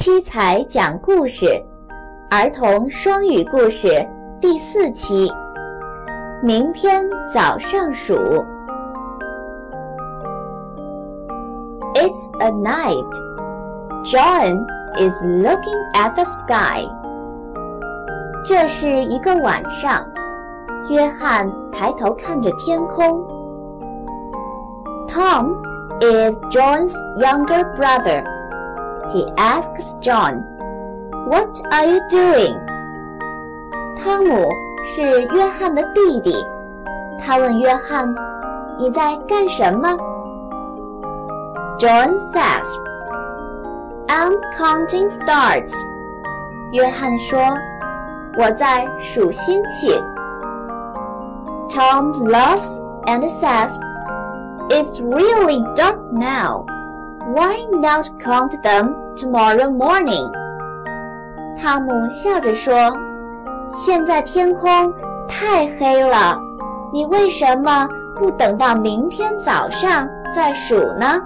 七彩讲故事，儿童双语故事第四期。明天早上数。It's a night. John is looking at the sky. 这是一个晚上，约翰抬头看着天空。Tom is John's younger brother. He asks John, "What are you doing?" 汤姆是约翰的弟弟，他问约翰：“你在干什么？”John says, "I'm counting stars." 约翰说：“我在数星星。” Tom laughs and says, "It's really dark now." Why not count them tomorrow morning? 汤姆笑着说：“现在天空太黑了，你为什么不等到明天早上再数呢？”